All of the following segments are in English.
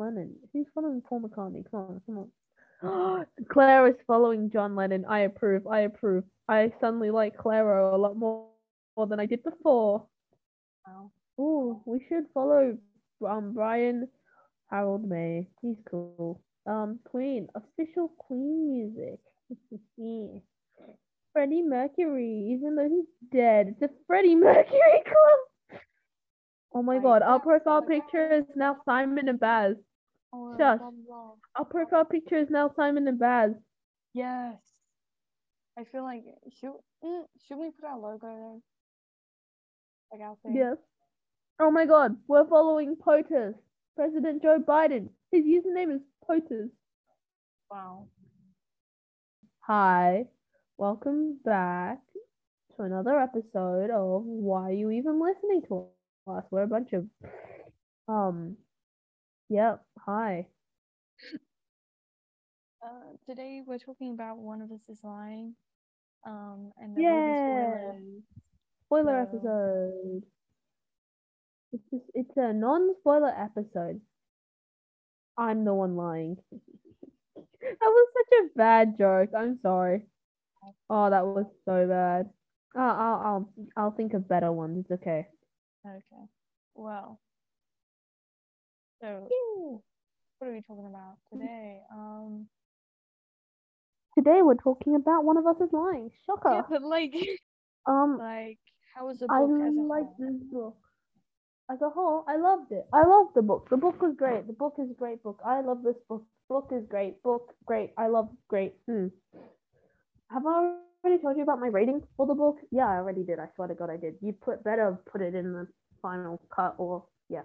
Lennon? Who's following Paul McCartney? Come on, come on. Clairo is following John Lennon. I approve. I approve. I suddenly like Clairo a lot more, more than I did before. Wow. Oh, we should follow um Brian Harold May. He's cool. Um, Queen official Queen music. yeah. Freddie Mercury, even though he's dead, it's a Freddie Mercury club. Oh my Right, god, our profile picture is now Simon and Baz. Oh, Shush. Our profile picture is now Simon and Baz. Yes. I feel like should mm, should we put our logo there? Like our thing. Yes. Oh my god, we're following POTUS. President Joe Biden. His username is POTUS. Wow. Hi, welcome back to another episode of Why Are You Even Listening to Us? We're a bunch of, um, yep, hi. Uh, today we're talking about one of us is lying. Um, and there Yeah. Spoiler So- episode. It's just, it's a non-spoiler episode. I'm the one lying. that was such a bad joke. I'm sorry. Oh, that was so bad. Oh, I'll I'll I'll think of better ones. It's okay. Okay. Well. So what are we talking about today? Um. Today we're talking about one of us is lying. Shocker. Yeah, but like, um, like, how was the I book as a like whole? this book. As a whole, I loved it. I loved the book. The book was great. The book is a great book. I love this book. Book is great. Book great. I love great. Hmm. Have I already told you about my rating for the book? Yeah, I already did. I swear to God, I did. You put better put it in the final cut or yeah.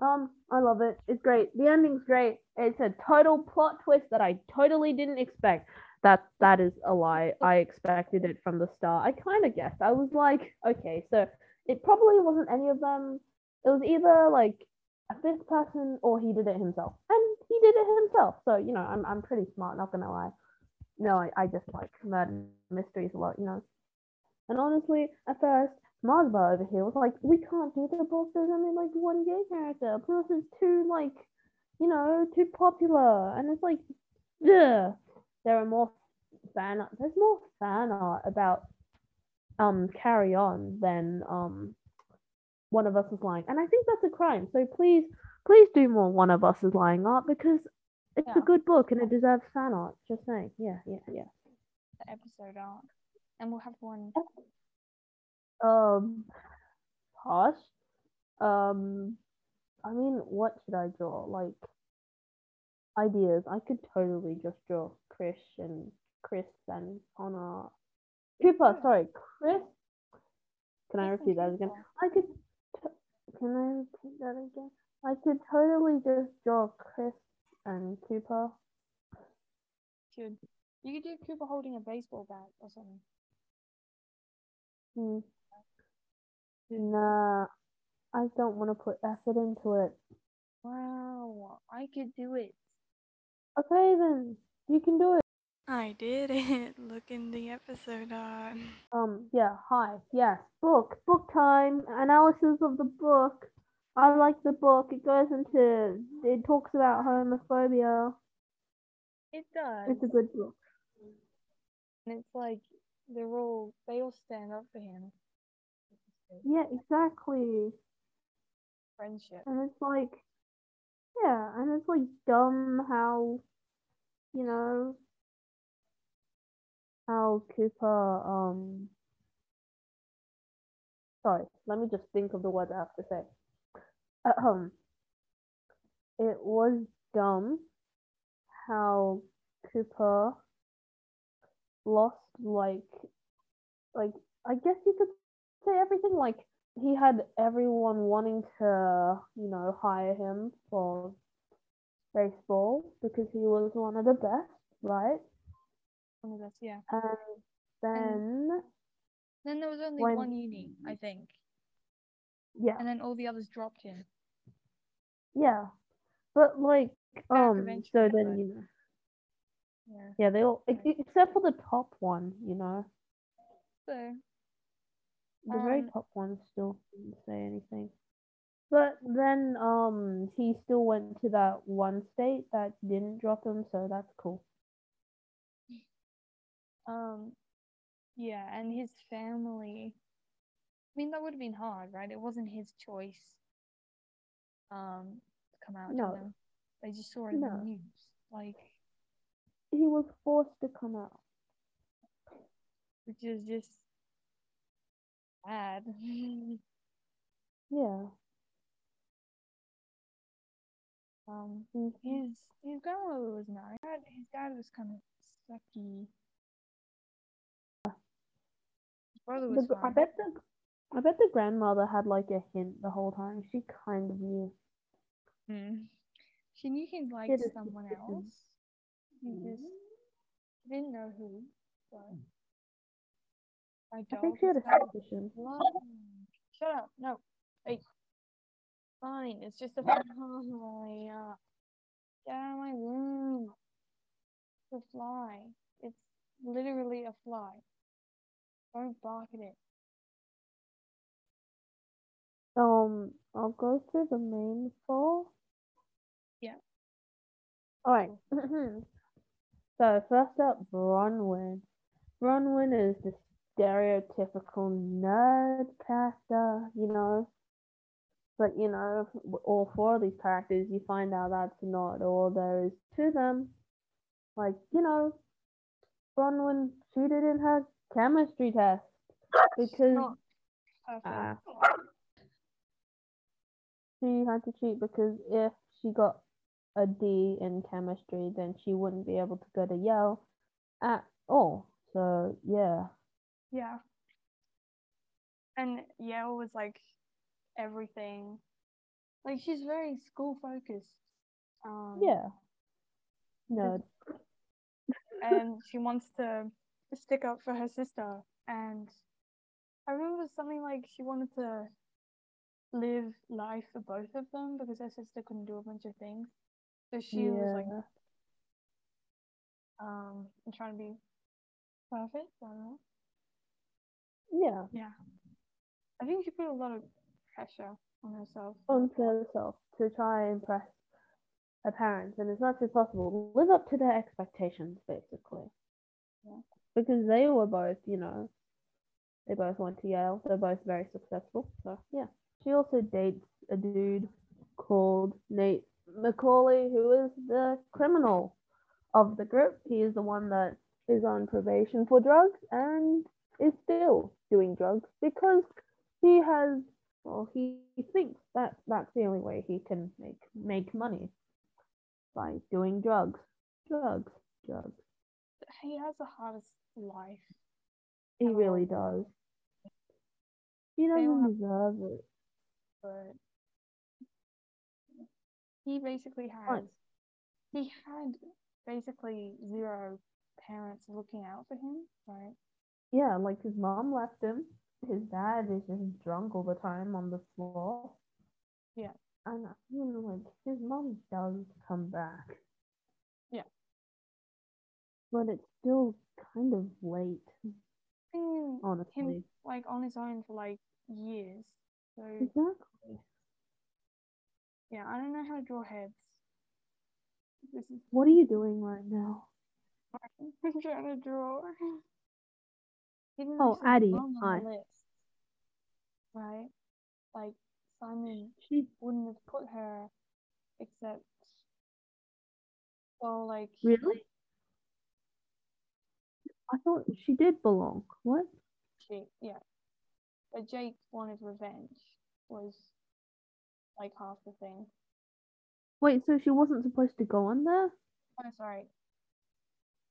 Um, I love it. It's great. The ending's great. It's a total plot twist that I totally didn't expect. That that is a lie. I expected it from the start. I kind of guessed. I was like, okay, so it probably wasn't any of them. It was either like a fifth person or he did it himself, and he did it himself. So you know, I'm I'm pretty smart. Not gonna lie. No, I, I just like murder mysteries a lot, you know. And honestly, at first, Marsbar over here was like, we can't do the book. There's only like one gay character. Plus, it's too like, you know, too popular. And it's like, ugh. There are more fan. art. There's more fan art about um Carry On than um One of Us is Lying, and I think that's a crime. So please, please do more One of Us is Lying art because it's a good book and it deserves fan art. Just saying. Yeah, yeah, yeah. The episode art, and we'll have one. Um, Posh. Um, I mean, what should I draw? Like ideas. I could totally just draw Kris and Kris and Connor. Cooper, sorry, Kris. Can I repeat that again? I could. T- can I repeat that again? I could totally just draw Kris and Cooper. Should you could do Cooper holding a baseball bat or something? Hmm. Nah, I don't want to put effort into it. Wow, I could do it. Okay, then you can do it. I did it. Look in the episode on. Um, yeah, hi. Yes, book. Book time. Analysis of the book. I like the book. It goes into, it talks about homophobia. It does. It's a good book. And it's like they're all they all stand up for him. Yeah, exactly. Friendship. And it's like, yeah, and it's like dumb how, you know, how Cooper, um, sorry, let me just think of the words I have to say. Um, it was dumb how Cooper lost, like, like, I guess you could say everything, like, he had everyone wanting to, you know, hire him for baseball because he was one of the best, right? One of us, yeah. And then, Then there was only When- one uni, I think, yeah, and then all the others dropped him. yeah, but like, um, so then but- you know, Yeah. yeah, they all except for the top one, you know, So the very Um, top one still didn't say anything. But then um he still went to that one state that didn't drop him, so that's cool. Um, yeah, and his family. I mean, that would have been hard, right? It wasn't his choice. Um, to come out No. to them. They just saw it in the news. Like, He was forced to come out. which is just bad. Yeah. um, his his grandmother was nice. His dad was kind of sucky. His brother was gr- I bet the I bet the grandmother had like a hint the whole time. She kind of knew. Hmm. She knew he liked someone else. He just didn't know who. But I dog think she had a is kind of suspicion. Shut up! No. Hey. Fine. It's just a fly. Uh, get out of my room. It's a fly. It's literally a fly. Don't bark at it. Um, I'll go through the main four. Yeah. All right. so first up, Bronwyn. Bronwyn is the stereotypical nerd character, you know. But you know, all four of these characters, you find out that's not all there is to them. Like you know, Bronwyn cheated in her chemistry test because. Ah. she had to cheat because if she got a D in chemistry, then she wouldn't be able to go to Yale at all. So yeah, Yeah. And Yale was like everything. Like she's very school focused. Um, yeah. No, And she wants to stick up for her sister. And I remember something like she wanted to live life for both of them because her sister couldn't do a bunch of things. So she was like yeah. um trying to be perfect. I don't know. Yeah, Yeah. I think she put a lot of pressure on herself. onto herself to try and impress her parents, and as much as possible, live up to their expectations, basically. Yeah. Because they were both, you know, they both went to Yale. They're both very successful. So yeah. She also dates a dude called Nate Macauley, who is the criminal of the group. He is the one that is on probation for drugs and is still doing drugs because he has well he, he thinks that that's the only way he can make make money by doing drugs drugs drugs He has the hardest life. he really does he doesn't deserve it but he basically has he had basically zero parents looking out for him, right? Yeah like his mom left him his dad is just drunk all the time on the floor Yeah. and you know like his mom does come back Yeah. but it's still kind of late Mm, honestly him like on his own for like years. So exactly yeah, I don't know how to draw heads. This is what are you doing right now I'm trying to draw. Didn't Oh, Addy, hi. list, right? Like Simon she wouldn't have put her except well like really I thought she did belong. What? she yeah. But Jake wanted revenge was like half the thing. Wait, so she wasn't supposed to go on there? Oh sorry.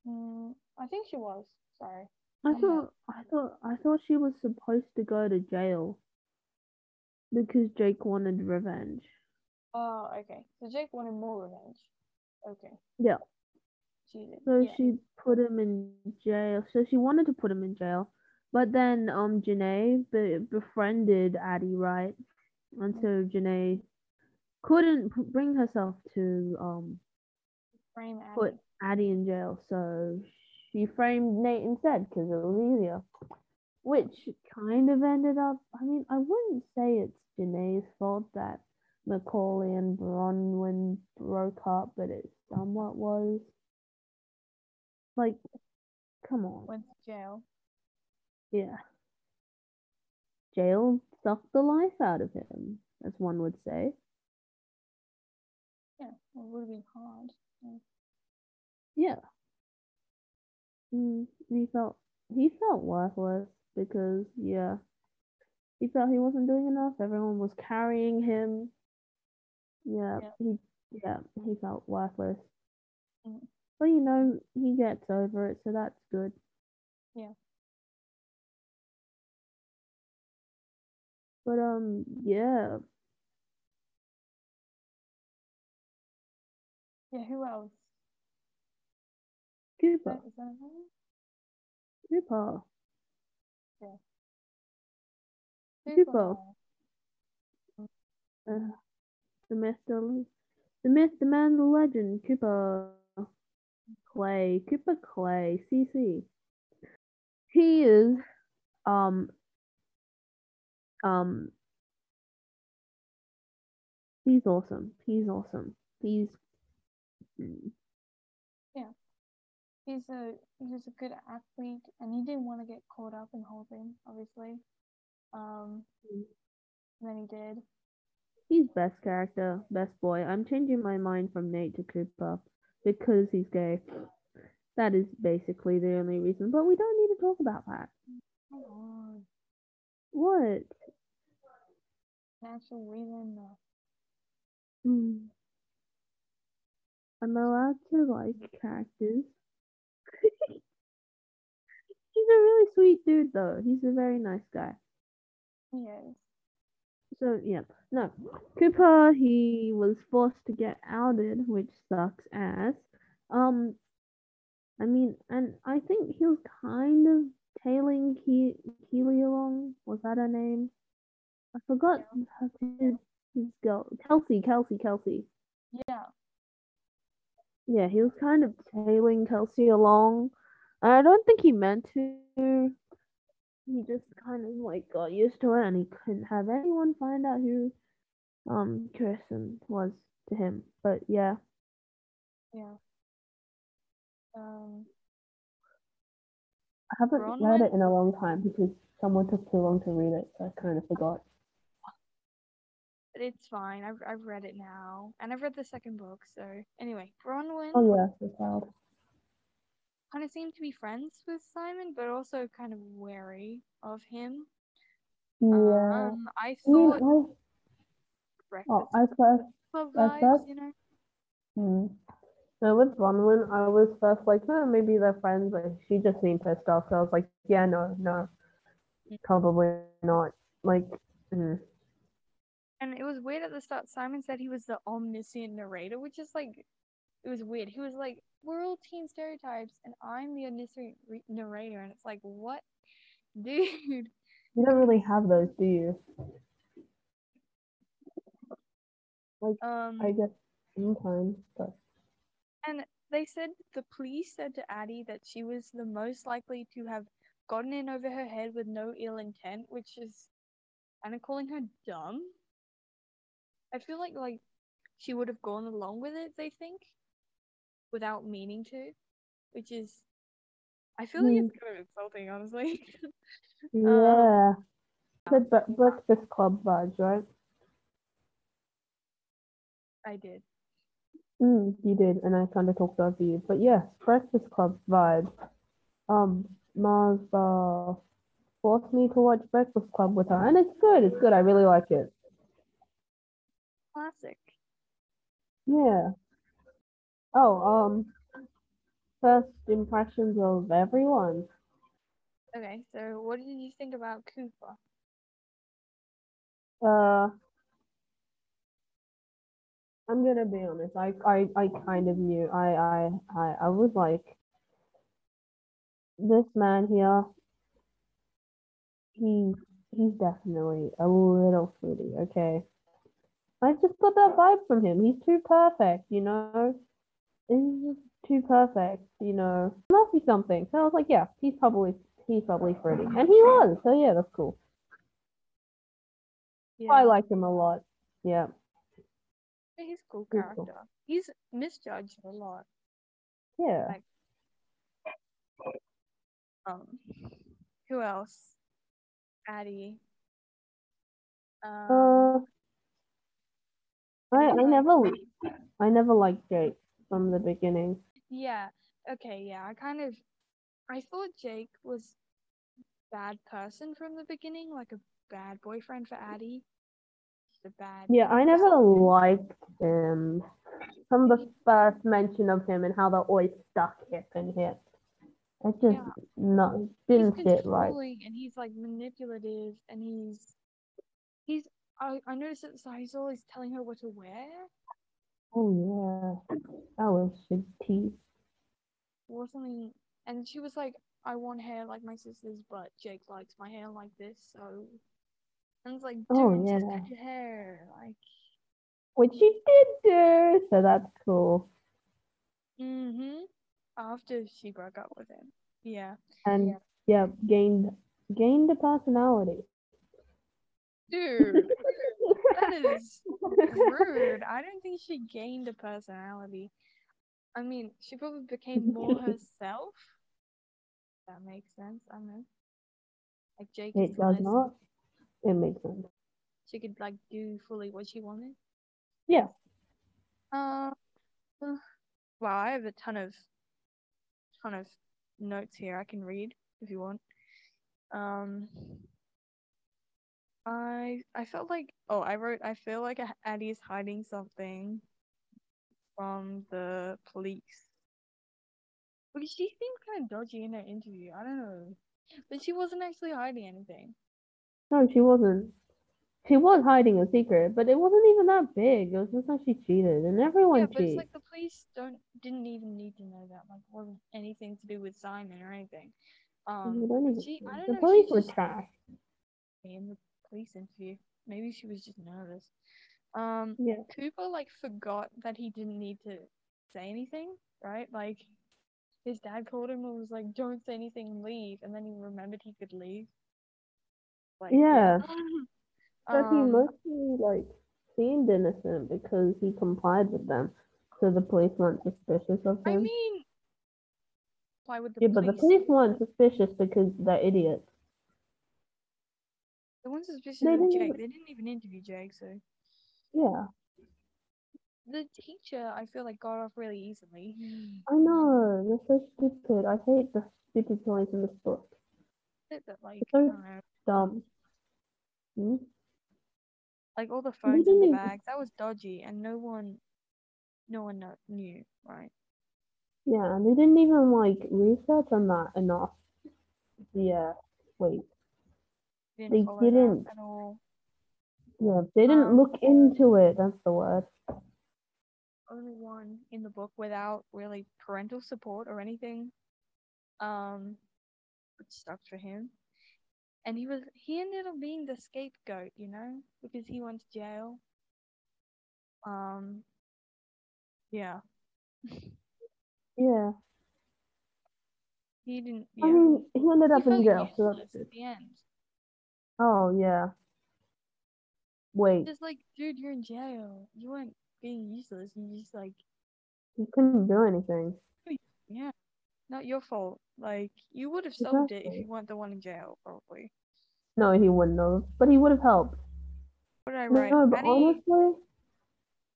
Mm, I think she was. Sorry. I thought I thought I thought she was supposed to go to jail because Jake wanted revenge. Oh, okay. So Jake wanted more revenge. Okay. Yeah. Did. So yeah. she put him in jail. So she wanted to put him in jail, but then um Janae be- befriended Addy, right? And so Janae couldn't p- bring herself to um frame Addy. put Addy in jail, so she framed Nate instead because it was easier. Which kind of ended up, I mean, I wouldn't say it's Janae's fault that Macauley and Bronwyn broke up, but it somewhat was. Like, come on. Went to jail. Yeah. Jail sucked the life out of him, as one would say. Yeah, it would have been hard. Yeah. Mm, he felt he felt worthless because yeah, he felt he wasn't doing enough. Everyone was carrying him. Yeah, Yeah. he yeah he felt worthless. Mm. But you know he gets over it, so that's good. Yeah. But um yeah, Yeah, who else? Cooper, is that a name? Cooper. Cooper. Uh, the myth, the, the myth, the man, the legend, Cooper Clay, Cooper Clay, CC. He is, um, um, he's awesome. He's awesome. He's, mm, He's a he was a good athlete, and he didn't want to get caught up in the whole thing, obviously. Um, Mm. and then he did. he's best character, best boy. I'm changing my mind from Nate to Cooper because he's gay. That is basically the only reason. But we don't need to talk about that. Come on, What? natural reason. Hmm. I'm allowed to like characters. He's a really sweet dude, though. He's a very nice guy. Yes. So, yeah. No. Cooper, he was forced to get outed, which sucks ass. Um, I mean, and I think he was kind of tailing Ke- Keely along. Was that her name? I forgot her, his, his girl. Kelsey, Kelsey, Kelsey. Yeah. Yeah, he was kind of tailing Kelsey along. I don't think he meant to. He just kind of like got used to it, and he couldn't have anyone find out who um Kirsten was to him. But yeah, Yeah. Um. I haven't Bronwyn? read it in a long time because someone took too long to read it, so I kind of forgot. It's fine. I've I've read it now, and I've read the second book. So anyway, Bronwyn Oh yeah, the child. kind of seemed to be friends with Simon, but also kind of wary of him. Yeah. Um, I I mean, thought I, oh, I first club I vibes, first- you know. Hmm. No, with Bronwyn, I was first like, no, maybe they're friends, but she just seemed pissed off. So I was like, yeah, no, no, probably not. Like, mm. And it was weird at the start. Simon said he was the omniscient narrator, which is like, it was weird. He was like, "We're all teen stereotypes, and I'm the omniscient re- narrator," and it's like, what, dude? you don't really have those, do you? Like, um, I guess sometimes, but and they said the police said to Addy that she was the most likely to have gotten in over her head with no ill intent, which is kind of calling her dumb. I feel like like she would have gone along with it. They think without meaning to, which is I feel like it's kind of insulting, honestly. yeah. The bre- Breakfast Club vibes, right? I did. Mm, you did, and I kind of talked over you. But yes, Breakfast Club vibe. Um, Mars uh, forced me to watch Breakfast Club with her, and it's good. It's good. I really like it. Classic. Yeah. Oh, um, first impressions of everyone. Okay, so what did you think about Cooper? Uh, I'm gonna be honest. I, I, I kind of knew. I, I, I, I was like, this man here. He, he's definitely a little fruity. Okay. I just got that vibe from him. He's too perfect, you know. He's just too perfect, you know. There must be something. So I was like, yeah, he's probably, he's probably fruity, and he was. So yeah, that's cool. Yeah. I like him a lot. Yeah. He's a cool He's cool. character. He's misjudged a lot. Yeah. Like- Um, who else? Addy. Um, Uh, I, I never I never liked Jake from the beginning. yeah. Okay. Yeah. I kind of. I thought Jake was bad person from the beginning, like a bad boyfriend for Addy. A bad. Yeah, I never liked him from the first mention of him and how they're always stuck hip and hip. It just Yeah. not didn't fit right. and he's like manipulative and he's he's I, I noticed that he's always telling her what to wear Oh yeah, that was his teeth. or something and she was like I want hair like my sister's but Jake likes my hair like this so and it's like dude Oh, just yeah. cut your hair like Which she did do, so that's cool. mm-hmm after she broke up with him yeah And yeah, gained gained a personality. Dude that is rude. I don't think she gained a personality. I mean, she probably became more herself. That makes sense. I don't know. Like Jake It does not. It makes sense. She could like do fully what she wanted. Yeah. Uh, uh, wow, I have a ton of ton of notes here I can read if you want. Um I I felt like oh I wrote I feel like Addy is hiding something from the police. Because she seemed kind of dodgy in her interview. I don't know. But she wasn't actually hiding anything. No, she wasn't. She was hiding a secret, but it wasn't even that big. It was just that she cheated, and everyone yeah, but it's like the police don't didn't even need to know that. Like, it wasn't anything to do with Simon or anything. Um, she- I don't the know, police were trash. Police interview, maybe she was just nervous. Um, Yeah. Cooper like forgot that he didn't need to say anything, right? Like, his dad called him and was like, "Don't say anything, leave," and then he remembered he could leave. Like, Yeah. But he Um, mostly like seemed innocent because he complied with them, so the police weren't suspicious of him. I mean, why would the yeah, but the police weren't suspicious because they're idiots. The one suspicious They didn't Jake. even- They didn't even interview Jake, so Yeah, the teacher I feel like got off really easily. I know. They're so stupid. I hate the stupid police in this book. That, like It's so I don't know, Dumb. Hmm? like all the phones in the bags. That was dodgy, and no one, no one knew, right? Yeah, and they didn't even like research on that enough. Yeah. Wait. Didn't They didn't. at all. Yeah, they didn't Um, look into it. That's the word. Only one in the book without really parental support or anything. Um, which sucked for him. And he was he ended up being the scapegoat, you know, because he went to jail. Um, yeah, Yeah. he didn't. Yeah, I mean, he ended he up in jail, so that's good. at the end. Oh yeah. Wait, Just like, dude, you're in jail. You weren't being useless. You just like, he couldn't do anything. yeah, not your fault. Like, you would have solved it if you weren't the one in jail, probably. No, he wouldn't have, but he would have helped. What did I No, write? but Addy- honestly,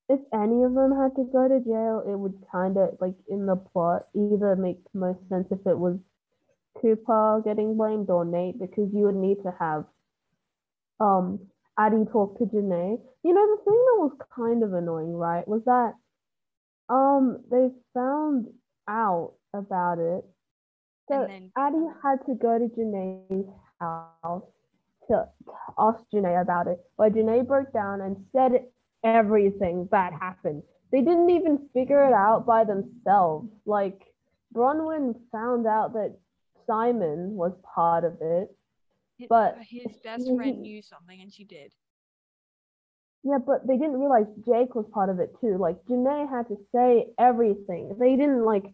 if any of them had to go to jail, it would kind of like in the plot either make the most sense if it was Cooper getting blamed or Nate, because you would need to have um Addy talked to Janae. You know, the thing that was kind of annoying, right, was that um they found out about it. So then- Addy had to go to Janae's house to ask Janae about it. But Janae broke down and said everything that happened. They didn't even figure it out by themselves. Like Bronwyn found out that Simon was part of it. But his best he- friend knew something and she did. Yeah, but they didn't realize Jake was part of it too. Like Janae had to say everything. They didn't like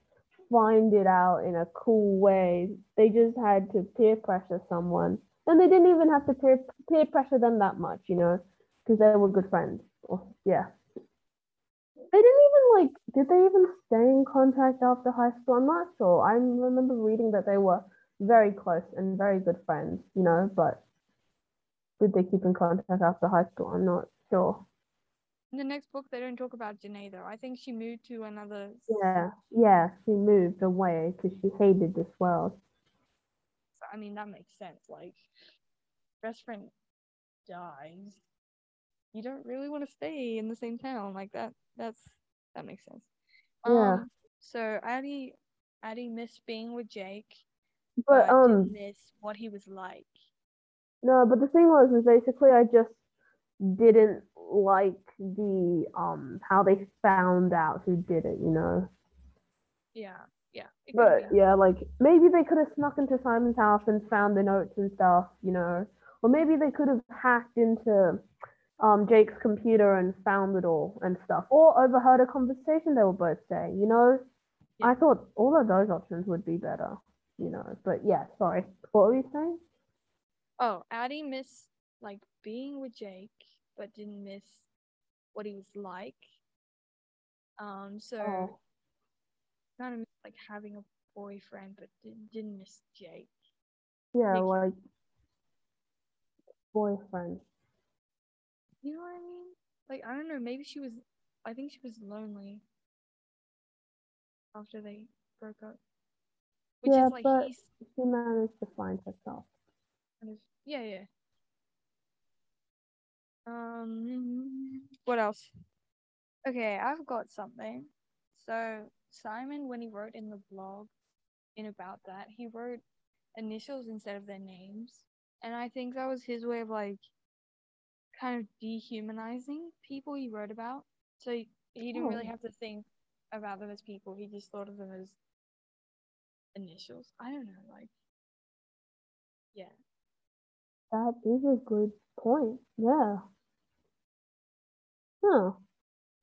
find it out in a cool way. They just had to peer pressure someone. And they didn't even have to peer, peer pressure them that much, you know, because they were good friends. Well, yeah. They didn't even like. Did they even stay in contact after high school? I'm not sure. I remember reading that they were very close and very good friends. You know, but did they keep in contact after high school? I'm not sure. In the next book, they don't talk about Janae though. I think she moved to another. Yeah, yeah. She moved away because she hated this world. So, I mean, that makes sense. Like, best friend dies. You don't really want to stay in the same town like that. That's that makes sense. Yeah. Um, so Addy, Addy missed being with Jake, But but um, what he was like. no. But the thing was, is basically I just didn't like the um how they found out who did it. You know. Yeah, yeah. But yeah, like maybe they could have snuck into Simon's house and found the notes and stuff, you know. Or maybe they could have hacked into um Jake's computer and found it all and stuff. Or overheard a conversation they were both saying, you know. Yeah. I thought all of those options would be better, you know. But yeah, sorry. What were you saying? Oh, Addy missed like being with Jake, but didn't miss what he was like. Um, so Oh. kind of like having a boyfriend, but didn't, miss Jake. Yeah, Like- like boyfriend. You know what I mean? Like I don't know, maybe she was. I think she was lonely after they broke up. Which Yeah, is like but- he's She managed to find herself. yeah yeah. Um, what else? Okay, I've got something. So Simon, when he wrote in the blog, in about that, he wrote initials instead of their names, and I think that was his way of like, kind of dehumanizing people he wrote about. So he, he didn't really Oh. have to think about them as people. He just thought of them as initials. I don't know, like, yeah. That is a good point. Yeah. Huh.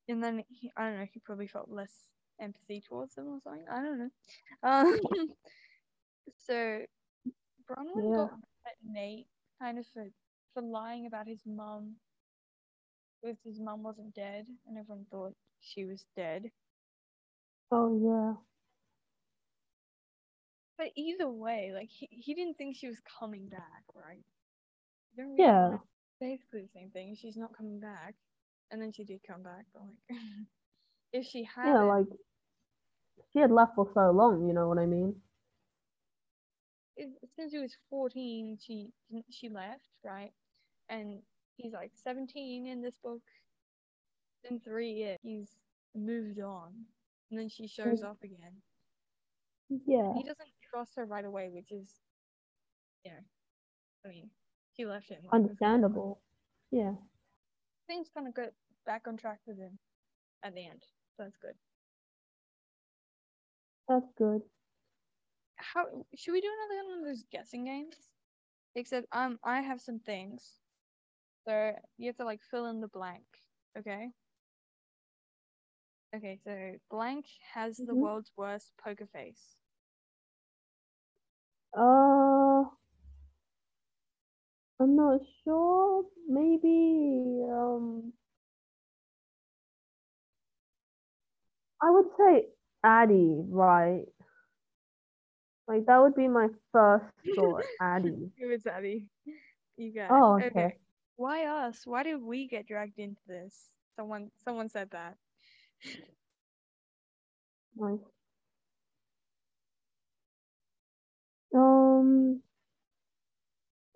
and then he, I don't know, he probably felt less empathy towards them or something. I don't know. Um, so Bronwyn Yeah. got at Nate kind of for for lying about his mum, because his mum wasn't dead, and everyone thought she was dead. Oh yeah. But either way, like he, he didn't think she was coming back, right? Really Yeah. Basically the same thing. She's not coming back, and then she did come back. But like, if she had, Yeah, like she had left for so long, you know what I mean? it, since he was 14 she she left right and he's like 17 in this book in three years he's moved on and then she shows Mm. up again Yeah. he doesn't trust her right away which is you know i mean he left him Understandable. Yeah. things kind of got back on track with him at the end so that's good That's good. how should we do another one of those guessing games except um i have some things so you have to like fill in the blank okay okay so blank has the Mhm. world's worst poker face Uh I'm not sure. Maybe um I would say Addy, right? Like that would be my first thought, Addy. It was Abby. You got Oh, it. okay. Why us? Why did we get dragged into this? Someone someone said that. Nice. Um,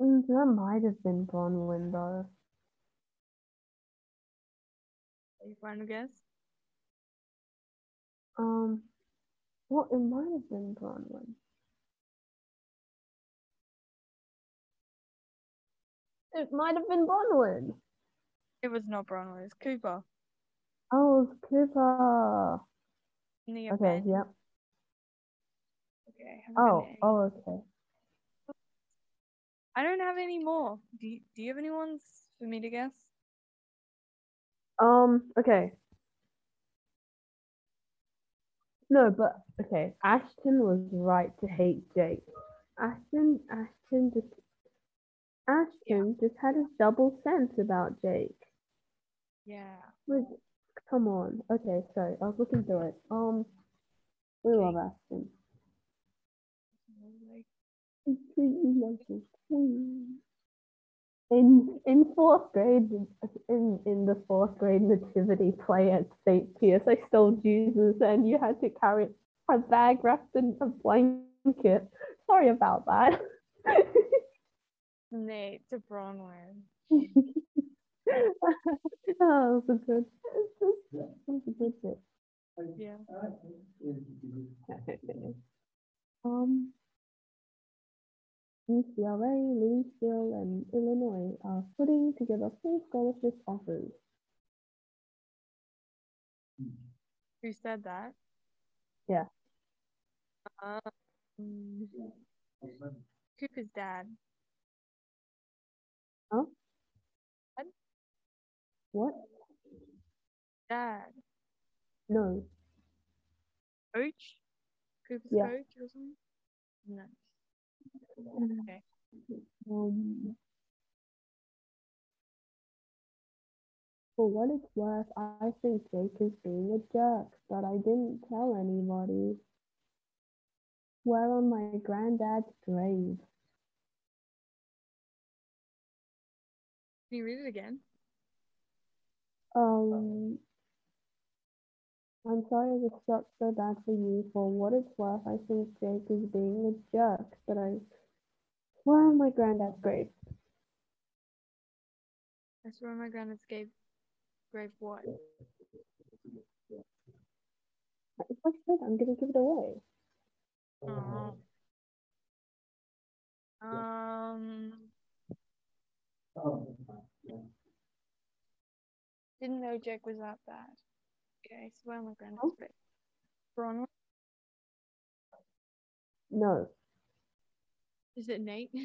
mm, that might have been Bronwyn though. You trying to guess? Um, well, it might have been Bronwyn. It might have been Bronwyn. It was not Bronwyn, it was Cooper. Oh, it's Cooper. In Okay, yep. Okay. have a good Oh, oh, okay. I don't have any more. Do you, do you have any ones for me to guess? Um, okay. No, but okay. Ashton was right to hate Jake. Ashton, Ashton just, Ashton just had a double sense about Jake. Yeah. Like, Come on. Okay, sorry. I was looking through it. Um, we love Aspen. In in fourth grade, in in the fourth grade nativity play at St. Pierce, I stole Jesus, and you had to carry a bag wrapped in a blanket. Sorry about that. Nate to Bronwyn. oh, that was a good. That was a good bit. Yeah. Um, UCLA, Louisville, and Illinois are putting together full scholarship offers. Who said that? Yeah. Um, Cooper's dad. Huh? What? Dad. No. Coach? Cooper's Yeah. coach or something? No. Okay. Um, for what it's worth, I think Jake is being a jerk, but I didn't tell anybody. We're on my granddad's grave. Can you read it again? Um, I'm sorry this sucks so bad for you. For what it's worth, I think Jake is being a jerk, but I swear on my granddad's grave. That's where my grandma's grave. grave what? If I said I'm gonna give it away. Oh. Um, didn't know Jake was that bad. Okay, I swear my grandma's Oh. grave. Bronwyn? No. Is it Nate?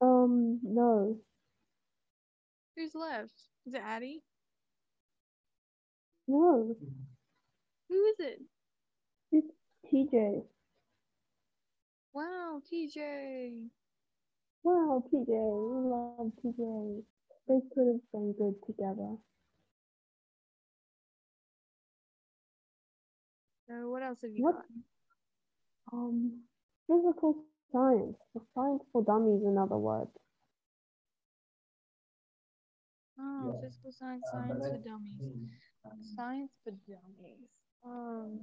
Um, no. Who's left? Is it Addy? No. Who is it? It's TJ. Wow, TJ. Wow, TJ. We love TJ. They could have been good together. So what else have you What? got? Um, physical science. Science for dummies, in other words. Oh, physical science, science for dummies. Science for dummies. Um,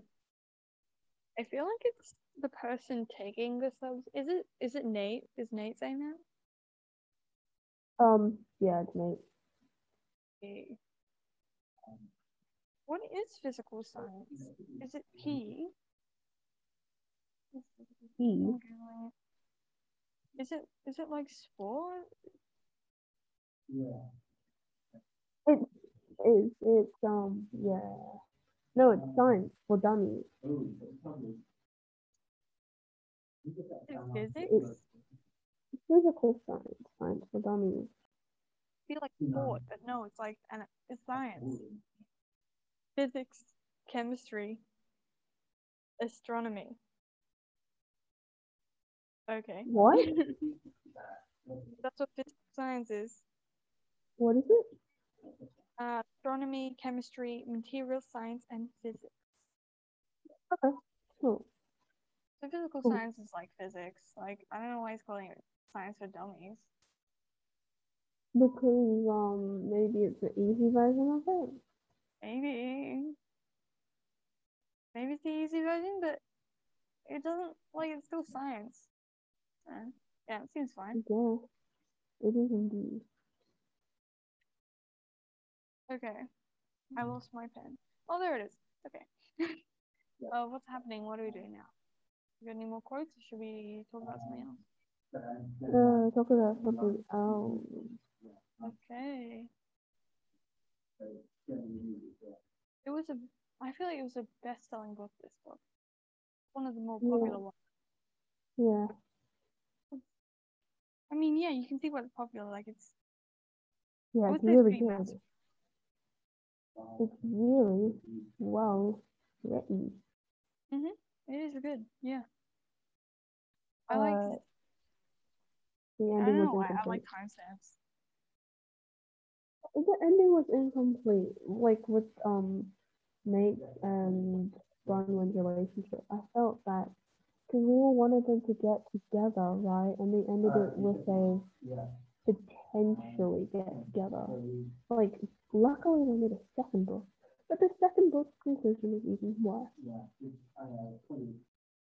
I feel like it's the person taking the subs. Is it? Is it Nate? Is Nate saying that? Um, yeah, it's Nate. Okay. What is physical science? Is it P? P. I'm Googling it. Is it? Is it like sport? Yeah. It's, it's, um, yeah. No, it's science for dummies. Is it physics? It's physical science, science for dummies. I feel like sport, but no, it's like and it's science. Physics, chemistry, astronomy. Okay. What? That's what physical science is. What is it? Uh, astronomy, chemistry, material science, and physics. Okay, cool. So physical Cool. science is like physics. Like I don't know why he's calling it science for dummies. Because, um, maybe it's an easy version of it. Maybe. Maybe it's the easy version, but it doesn't like it's still science. Uh, yeah, it seems fine. Yeah, it is indeed. Okay. I lost my pen. Oh, there it is. Okay. uh, what's happening? What are we doing now? You got any more quotes, or should we talk about something else? Uh, talk about something else. Okay. It was a. I feel like it was a best-selling book. This book, one of the more Yeah. popular ones. Yeah, I mean, yeah, you can see why it's popular. Like it's. yeah, it's would say it's really good. massive. It's really well written. Mhm. It is good. Yeah. I Uh, like. The I ending don't know was why. I like timestamps. the ending was incomplete. Like with um Nate and Bronwyn's relationship. I felt that because we all wanted them to get together, right? And they ended it with a yeah. potentially get together. Like, luckily they made a second book, but the second book's conclusion is even worse.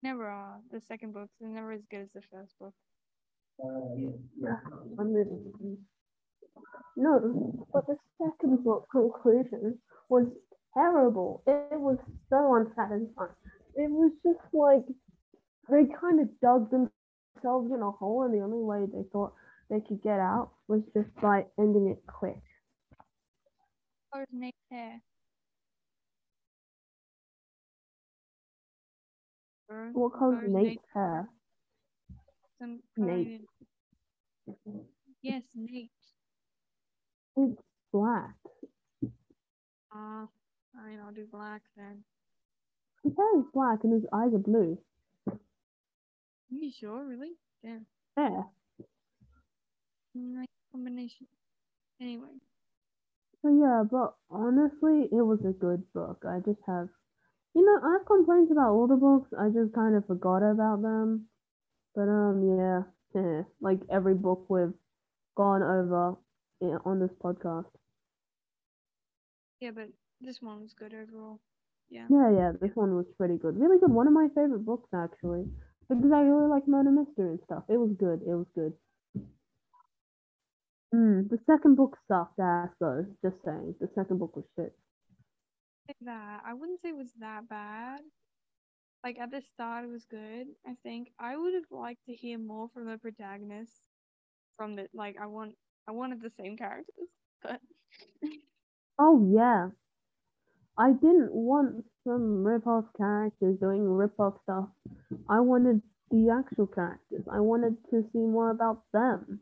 Never are. The second book's never as good as the first book. I'm moving. No, but the second book conclusion was terrible. It was so unsatisfying. It was just like they kind of dug themselves in a hole, and the only way they thought they could get out was just by ending it quick. Nate's hair. What color's color's Nate's hair? Some Nate. Yes, Nate. It's black. Ah, fine, I'll do black then. His hair is black, and his eyes are blue. Are you sure, really? Damn. Yeah. Nice combination. Anyway, So yeah, but honestly, it was a good book. I just have, you know, I have complaints about all the books. I just kind of forgot about them. But um, yeah, eh, like every book we've gone over i- on this podcast. yeah, but this one was good overall. Yeah. Yeah, yeah, this one was pretty good. Really good. One of my favorite books actually, because I really like murder mystery and stuff. It was good. It was good. Mm, the second book sucked ass though. Just saying, the second book was shit. That. I wouldn't say it was that bad. Like at the start, it was good. I think I would have liked to hear more from the protagonist. From the like, I want, I wanted the same characters, but Oh yeah. I didn't want some rip-off characters doing rip-off stuff. I wanted the actual characters. I wanted to see more about them.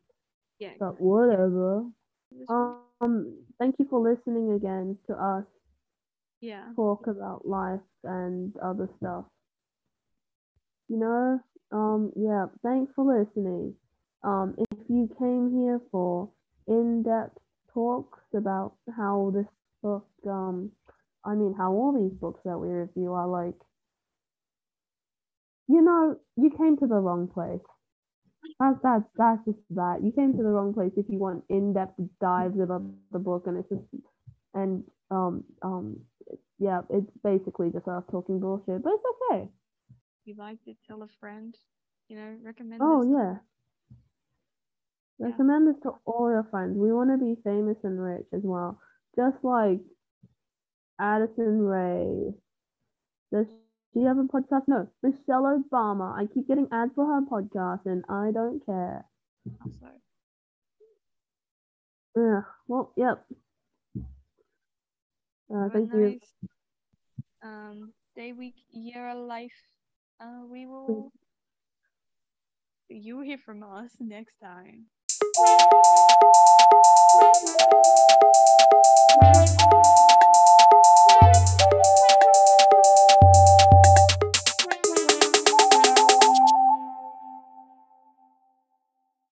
yeah. But whatever. Um, thank you for listening again to us yeah. talk about life and other stuff. You know, um, yeah, thanks for listening. Um, if you came here for in-depth talks about how this book, um, I mean, how all these books that we review are like, you know, you came to the wrong place. That's that's that's just that. You came to the wrong place if you want in-depth dives about the book, and it's just and um um yeah, it's basically just us talking bullshit, but it's okay. If you liked it, tell a friend. You know, recommend. Oh this. yeah. Yeah. Recommend this to all your friends. We want to be famous and rich as well. Just like Addison Rae. Does she have a podcast? No. Michelle Obama. I keep getting ads for her podcast and I don't care. Also, Ugh. Well, yep. Uh, thank you. Um, day, week, year, life. Uh, we will. You will hear from us next time.